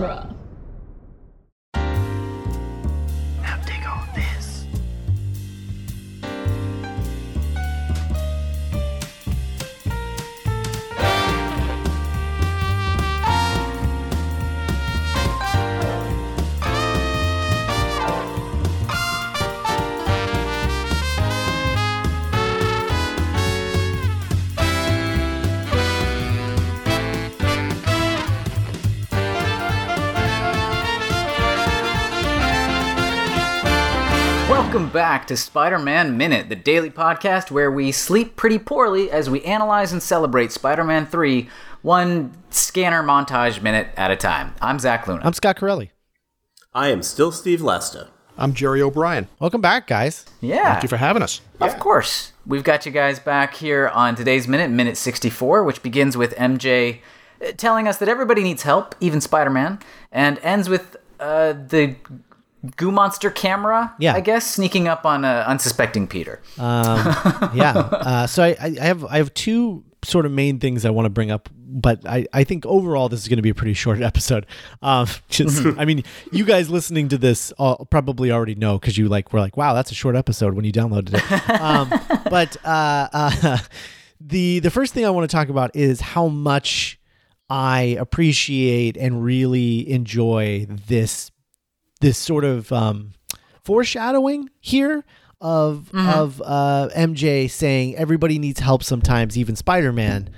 genre. Welcome back to Spider Man Minute, the daily podcast where we sleep pretty poorly as we analyze and celebrate Spider Man 3, one scanner montage minute at a time. I'm Zach Luna. I'm Scott Corelli. I am still Steve Lesta. I'm Jerry O'Brien. Welcome back, guys. yeah. Thank you for having us. Of course. We've got you guys back here on today's minute, minute 64, which begins with MJ uh, telling us that everybody needs help, even Spider Man, and ends with uh, the goo monster camera, Yeah. I guess, sneaking up on uh, unsuspecting Peter. Yeah. Uh, so I, I I have I have two sort of main things I want to bring up, but I, I think overall this is going to be a pretty short episode. Um, just I mean, you guys listening to this all, probably already know because you like were like, wow, that's a short episode when you downloaded it. Um, but uh, uh, the the first thing I want to talk about is how much I appreciate and really enjoy this this sort of um, foreshadowing here of of uh, MJ saying everybody needs help sometimes, even Spider Man,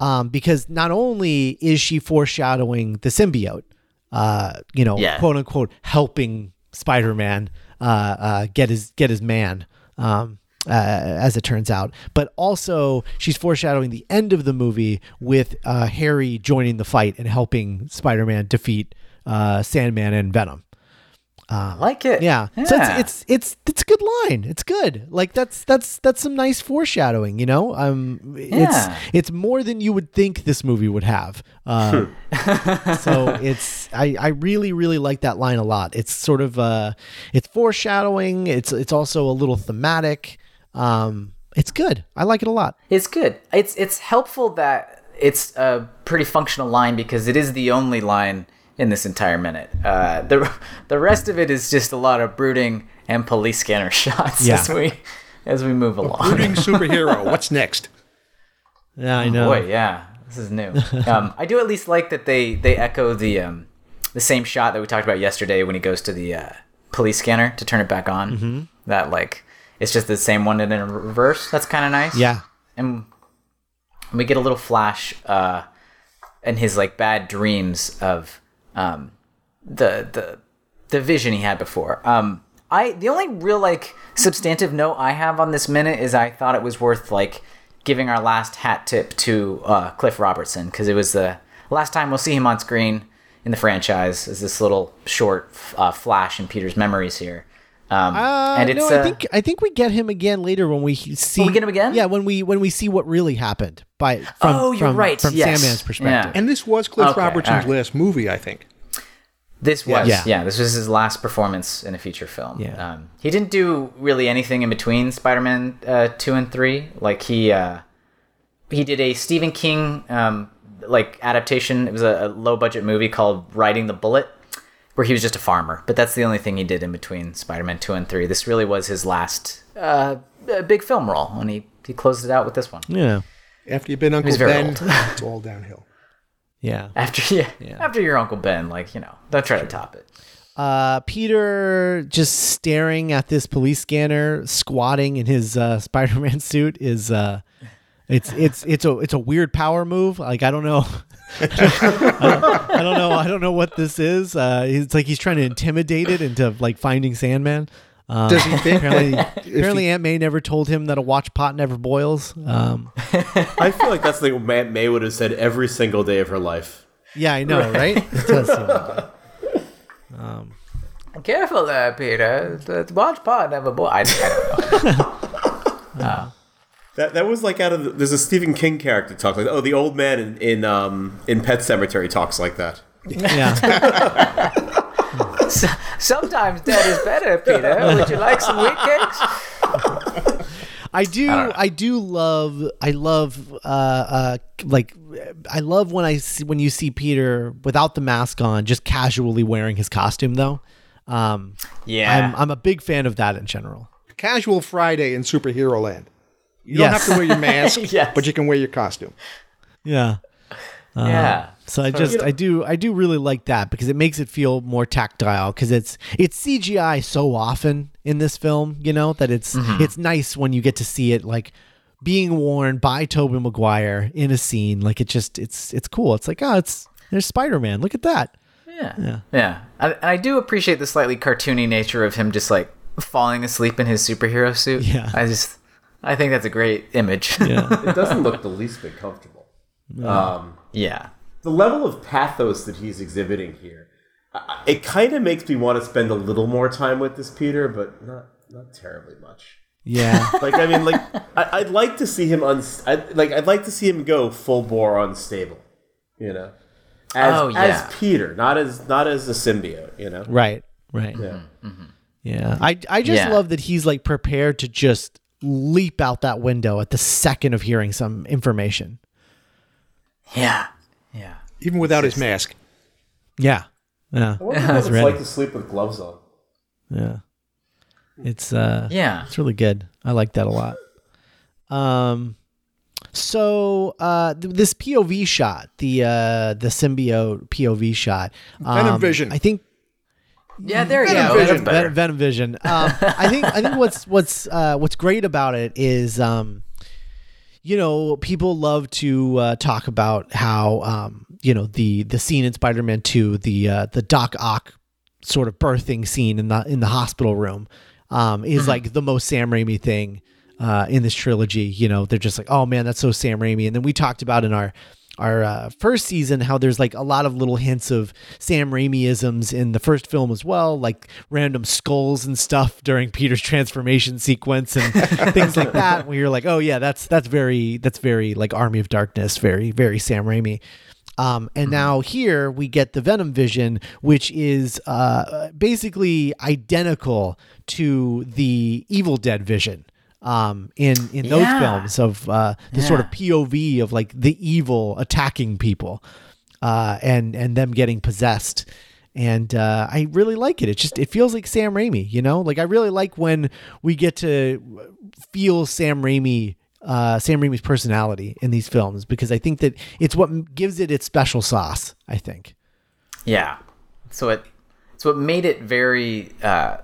um, because not only is she foreshadowing the symbiote, uh, you know, Yeah. quote unquote, helping Spider Man uh, uh, get his get his man. Um, uh, as it turns out, but also she's foreshadowing the end of the movie with uh, Harry joining the fight and helping Spider-Man defeat uh, Sandman and Venom. I like it. Yeah. So it's, it's it's it's a good line. It's good. Like that's that's that's some nice foreshadowing, you know? Um it's Yeah. it's more than you would think this movie would have. Uh, so it's I I really really like that line a lot. It's sort of uh it's foreshadowing, it's it's also a little thematic. Um it's good. I like it a lot. It's good. It's it's helpful that it's a pretty functional line because it is the only line in this entire minute. Uh, the the rest of it is just a lot of brooding and police scanner shots Yeah. as we as we move along. Brooding superhero. What's next? Yeah, I know. Boy, yeah, this is new. um, I do at least like that they they echo the um, the same shot that we talked about yesterday when he goes to the uh, police scanner to turn it back on. Mm-hmm. That like it's just the same one in a reverse. That's kind of nice. Yeah. and we get a little flash uh in his like bad dreams of um the the the vision he had before um i the only real like substantive note i have on this minute is i thought it was worth like giving our last hat tip to uh cliff robertson because it was the last time we'll see him on screen in the franchise is this little short uh, flash in peter's memories here um Uh, and it's no, I uh, think I think we get him again later when we see. we get him again? Yeah, when we when we see what really happened by from Oh, you're from, right. from Yes. Sandman's perspective. Yeah. And this was Cliff Okay, Robertson's all right. last movie, I think. This was Yeah. yeah. This was his last performance in a feature film. Yeah. Um, he didn't do really anything in between Spider-Man uh, two and three. Like he uh, he did a Stephen King um, like adaptation. It was a, a low budget movie called Riding the Bullet, where he was just a farmer. But that's the only thing he did in between Spider-Man two and three. This really was his last uh, uh, big film role, and he he closed it out with this one. Yeah, After you've been Uncle very Ben, old. it's all downhill. yeah. After yeah, after your Uncle Ben, like you know, don't try to top it. Uh, Peter just staring at this police scanner, squatting in his uh, Spider-Man suit is uh, it's it's it's a it's a weird power move. Like I don't know. I, don't, I don't know. I don't know what this is. Uh, it's like he's trying to intimidate it into like finding Sandman. Um, Does he think apparently, apparently he- Aunt May never told him that a watch pot never boils. Um, I feel like that's the thing Aunt May would have said every single day of her life. yeah, I know, right? It does seem like it. Careful there, Peter. The watch pot never boils. I, I don't know. That that was like out of the, there's a Stephen King character talk like oh the old man in in um in Pet Sematary talks like that. Yeah. S- Sometimes dead is better, Peter. Would you like some wheat cakes? I do. I, do love. I love. Uh, uh, like I love when I see when you see Peter without the mask on, just casually wearing his costume though. Um, Yeah. I'm I'm a big fan of that in general. Casual Friday in superhero land. You Yes. don't have to wear your mask, Yes. but you can wear your costume. Yeah. Yeah. Uh, so I just I do I do really like that because it makes it feel more tactile because it's it's CGI so often in this film, you know, that it's mm-hmm. it's nice when you get to see it like being worn by Tobey Maguire in a scene. Like it just it's it's cool. It's like, oh, it's there's Spider Man. Look at that. Yeah. Yeah. I, and I do appreciate the slightly cartoony nature of him just like falling asleep in his superhero suit. Yeah. I just, I think that's a great image. Yeah. It doesn't look the least bit comfortable. Um, yeah. the level of pathos that he's exhibiting here, it kind of makes me want to spend a little more time with this Peter, but not not terribly much. Yeah. Like I mean, like I, I'd like to see him un, I'd, like I'd like to see him go full bore unstable, you know, as Oh, yeah. as Peter, not as not as a symbiote, you know. right. Right. Yeah. Yeah. I I just Yeah. love that he's like prepared to just leap out that window at the second of hearing some information. Yeah. Yeah. Even without his mask. Yeah. Yeah. I wonder what it's ready. like to sleep with gloves on. Yeah. It's uh Yeah. it's really good. I like that a lot. Um so uh th- this POV shot, the uh the symbiote POV shot. Venom um, Vision. I think Yeah. There you Venom go. Vision. Venom, Venom Vision. Um, I think I think what's what's uh, what's great about it is, um, you know, people love to uh, talk about how um, you know the the scene in Spider Man Two, the uh, the Doc Ock sort of birthing scene in the in the hospital room, um, is like the most Sam Raimi thing uh, in this trilogy. You know, they're just like, oh man, that's so Sam Raimi. And then we talked about in our our uh, first season how there's like a lot of little hints of Sam Raimiisms in the first film as well, like random skulls and stuff during Peter's transformation sequence and things like that. Where you're like, oh yeah, that's that's very that's very like Army of Darkness, very very Sam Raimi. Um, and now here we get the Venom Vision, which is uh, basically identical to the Evil Dead Vision um, in in those Yeah. films of uh, the sort of POV of like the evil attacking people uh, and and them getting possessed. And uh, I really like it. It just it feels like Sam Raimi, you know. Like I really like when we get to feel Sam Raimi, uh, Sam Raimi's personality in these films because I think that it's what gives it its special sauce. I think. Yeah. So it so it made it very uh,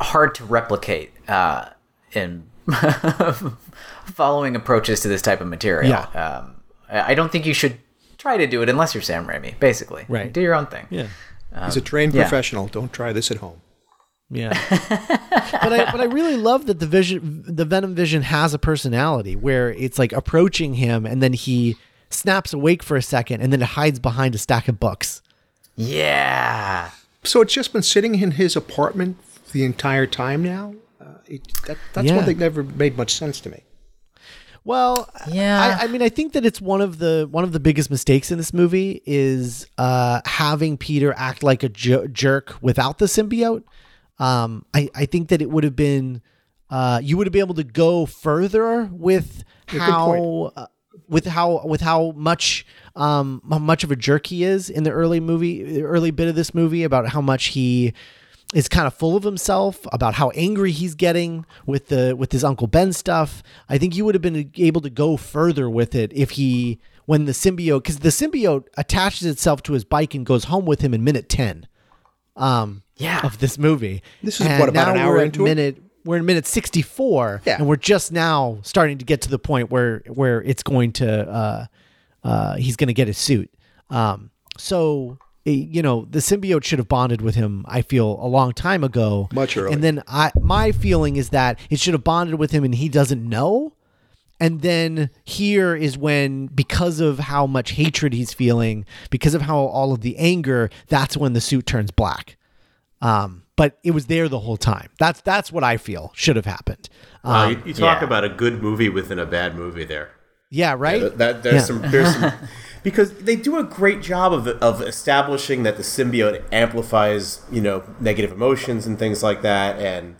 hard to replicate uh, in following approaches to this type of material. Yeah. Um, I I don't think you should try to do it unless you're Sam Raimi. Basically, Right. Do your own thing. Yeah. He's a trained yeah. professional. Don't try this at home. Yeah. but I but I really love that the vision the Venom Vision has a personality where it's like approaching him and then he snaps awake for a second and then it hides behind a stack of books. Yeah. So it's just been sitting in his apartment the entire time now. Uh, it, that, that's Yeah. one thing that never made much sense to me. Well, Yeah. I, I mean, I think that it's one of the one of the biggest mistakes in this movie is uh, having Peter act like a ju- jerk without the symbiote. Um, I I think that it would have been uh, you would have been able to go further with good how uh, with how with how much um how much of a jerk he is in the early movie early bit of this movie about how much he is kind of full of himself about how angry he's getting with the with his uncle Ben stuff. I think you would have been able to go further with it if he when the symbiote because the symbiote attaches itself to his bike and goes home with him in minute ten um Yeah. of this movie. This is, And what, about an hour we're into it? we're in minute 64 Yeah. and we're just now starting to get to the point where where it's going to uh uh he's going to get his suit. Um so you know the symbiote should have bonded with him i feel a long time ago Much earlier. and then i my feeling is that it should have bonded with him and he doesn't know and then here is when because of how much hatred he's feeling because of how all of the anger that's when the suit turns black um but it was there the whole time that's that's what i feel should have happened Wow, um, you, you talk yeah. about a good movie within a bad movie there. yeah right That, that- there's Yeah. some there's some because they do a great job of of establishing that the symbiote amplifies you know negative emotions and things like that, and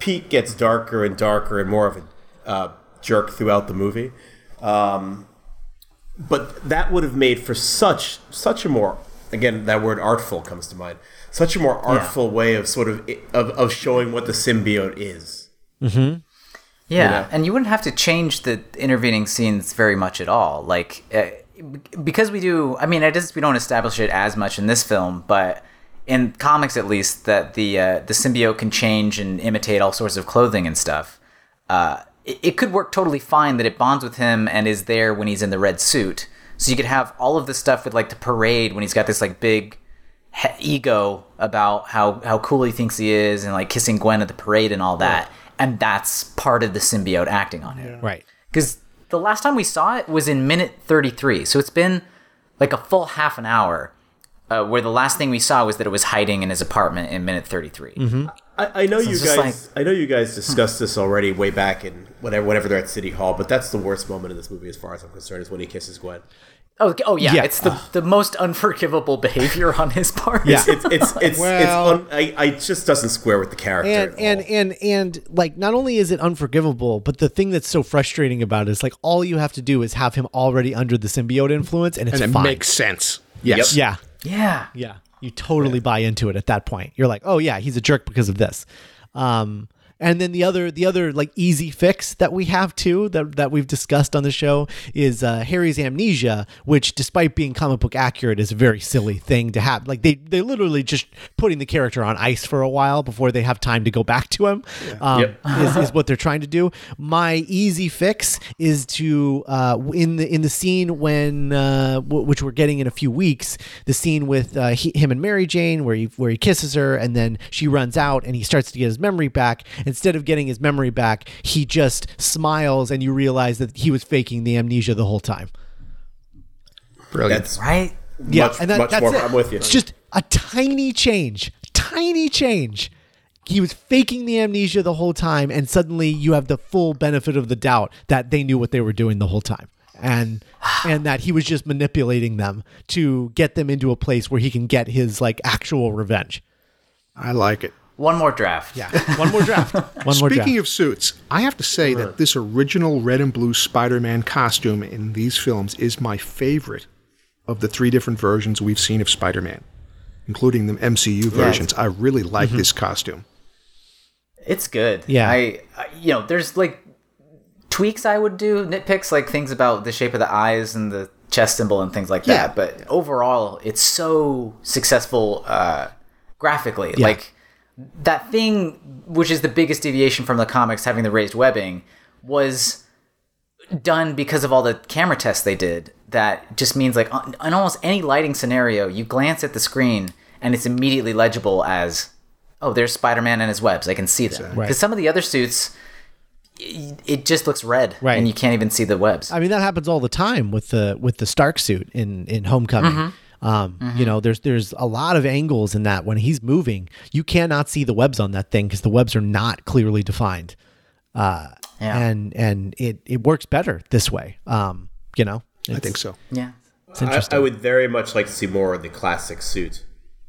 Pete gets darker and darker and more of a uh, jerk throughout the movie. Um, but that would have made for such such a more again that word artful comes to mind. Such a more artful way of sort of of, of showing what the symbiote is. Yeah, know? and you wouldn't have to change the intervening scenes very much at all. Like uh, because we do. I mean, I guess we don't establish it as much in this film, but in comics at least, that the uh, the symbiote can change and imitate all sorts of clothing and stuff. Uh, it, it could work totally fine that it bonds with him and is there when he's in the red suit. So you could have all of the stuff with like the parade when he's got this like big he- ego about how how cool he thinks he is and like kissing Gwen at the parade and all that. And that's part of the symbiote acting on it. Right. Because the last time we saw it was in minute 33. So it's been like a full half an hour uh, where the last thing we saw was that it was hiding in his apartment in minute 33. Mm-hmm. I, I know you guys. just I know you guys discussed this already way back in whatever whenever they're at City Hall, but that's the worst moment in this movie, as far as I'm concerned, is when he kisses Gwen. Oh, oh yeah, Yeah. it's the, the most unforgivable behavior on his part. Yeah. It's it's it's Well- it's un, I, I it just doesn't square with the character. and and and and like not only is it unforgivable but the thing that's so frustrating about it is like all you have to do is have him already under the symbiote influence and it's and it fine makes sense. Yes. yeah Yeah. yeah you totally buy into it at that point you're like oh yeah he's a jerk because of this um and then the other the other like easy fix that we have too that that we've discussed on the show is uh, Harry's amnesia, which despite being comic book accurate is a very silly thing to have. Like they they're literally just putting the character on ice for a while before they have time to go back to him. Um, Yep. is, is what they're trying to do. My easy fix is to uh, in the in the scene when uh, w- which we're getting in a few weeks, the scene with uh, he, him and Mary Jane where he where he kisses her and then she runs out and he starts to get his memory back. Instead of getting his memory back, he just smiles and you realize that he was faking the amnesia the whole time. Brilliant. that's Right? Yeah, much, and that, much that's more. it. I'm with you. It's just a tiny change, tiny change. He was faking the amnesia the whole time, and suddenly you have the full benefit of the doubt that they knew what they were doing the whole time, and and that he was just manipulating them to get them into a place where he can get his like actual revenge. I like it. One more draft. Yeah, one more draft. One more Speaking draft. of suits, I have to say that this original red and blue Spider-Man costume in these films is my favorite of the three different versions we've seen of Spider-Man, including the MCU versions. I really like this costume. It's good. Yeah. I, I you know, there's like tweaks I would do, nitpicks like things about the shape of the eyes and the chest symbol and things like Yeah. that. But overall, it's so successful uh, graphically. Like that thing, which is the biggest deviation from the comics, having the raised webbing, was done because of all the camera tests they did. That just means like on, on almost any lighting scenario, you glance at the screen and it's immediately legible as, oh, there's Spider-Man and his webs. I can see them. Because Right. some of the other suits, it just looks red, Right. and you can't even see the webs. I mean, that happens all the time with the with the Stark suit in in Homecoming. Mm-hmm. Um, You know, there's there's a lot of angles in that when he's moving, you cannot see the webs on that thing because the webs are not clearly defined. Uh, Yeah. and and it it works better this way. Um, you know, I think so. yeah. it's I, interesting. I would very much like to see more of the classic suit,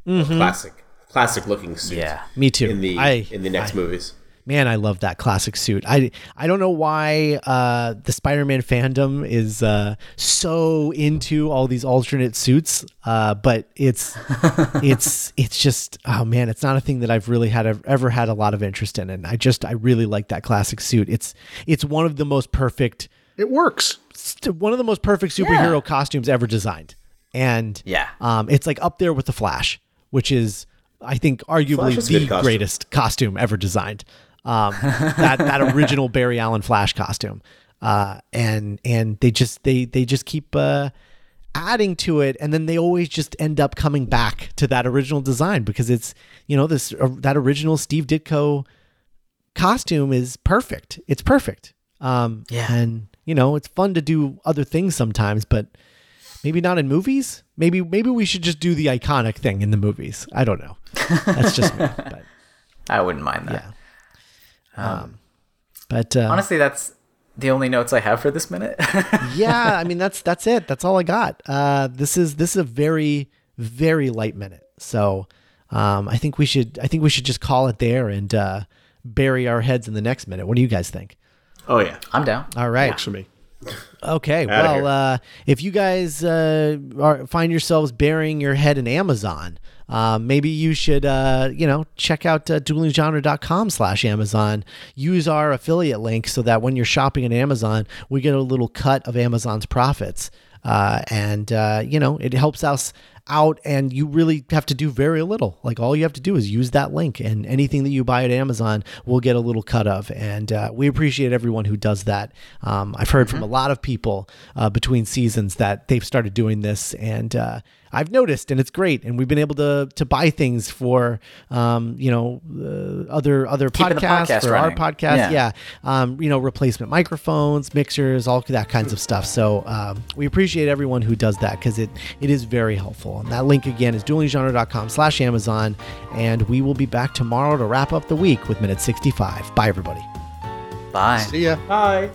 classic, classic looking suit. Yeah. Me too. In the I- in the next movies. Man, I love that classic suit. I I don't know why uh, the Spider-Man fandom is uh, so into all these alternate suits, uh, but it's it's it's just oh man, it's not a thing that I've really had ever had a lot of interest in, and I just I really like that classic suit. It's it's one of the most perfect It works. one of the most perfect superhero costumes ever designed, and Yeah. um, it's like up there with the Flash, which is I think arguably Flash is a good the costume. greatest costume ever designed. Um, that that original Barry Allen Flash costume, uh, and and they just they they just keep uh, adding to it, and then they always just end up coming back to that original design because it's you know this uh, that original Steve Ditko costume is perfect. It's perfect. Um, Yeah. and you know it's fun to do other things sometimes, but maybe not in movies. Maybe maybe we should just do the iconic thing in the movies. I don't know. That's just me. But I wouldn't mind that. yeah. Um, but uh, Honestly, that's the only notes I have for this minute. yeah, I mean that's that's it. That's all I got. Uh, this is this is a very very light minute. So um, I think we should I think we should just call it there and uh, bury our heads in the next minute. What do you guys think? Oh yeah. I'm down. All right. Works for me. Okay, well, uh, if you guys uh, are, find yourselves burying your head in Amazon, uh, maybe you should, uh, you know, check out uh, duelinggenre.com slash Amazon. Use our affiliate link so that when you're shopping at Amazon, we get a little cut of Amazon's profits. Uh, and, uh, you know, it helps us out and you really have to do very little. Like all you have to do is use that link and anything that you buy at Amazon will get a little cut of. And uh, we appreciate everyone who does that. Um, I've heard from a lot of people uh, between seasons that they've started doing this and uh, I've noticed and it's great. And we've been able to, to buy things for, um, you know, uh, other, other Keeping podcasts podcast for running. our podcast. Yeah. Yeah. Um, you know, replacement microphones, mixers, all that kinds of stuff. So um, we appreciate everyone who does that because it, it is very helpful. And that link again is duelinggenre.com slash Amazon. And we will be back tomorrow to wrap up the week with minute 65. Bye, everybody. Bye. See ya. Hi.